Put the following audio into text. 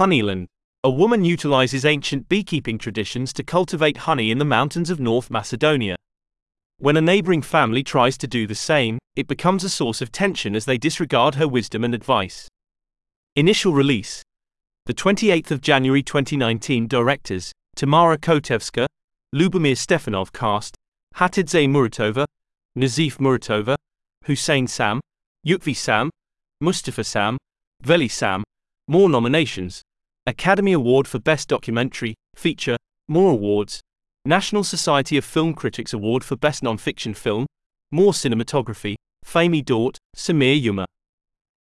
Honeyland. A woman utilizes ancient beekeeping traditions to cultivate honey in the mountains of North Macedonia. When a neighboring family tries to do the same, it becomes a source of tension as they disregard her wisdom and advice. Initial release The 28th of January 2019 Directors Tamara Kotevska, Ljubomir Stefanov cast, Hatidze Muratova, Nazif Muratova, Hussein Sam, Yukvi Sam, Mustafa Sam, Veli Sam. More nominations Academy Award for Best Documentary, Feature, more awards, National Society of Film Critics Award for Best Nonfiction Film, more cinematography, Fejmi Daut, Samir Ljuma.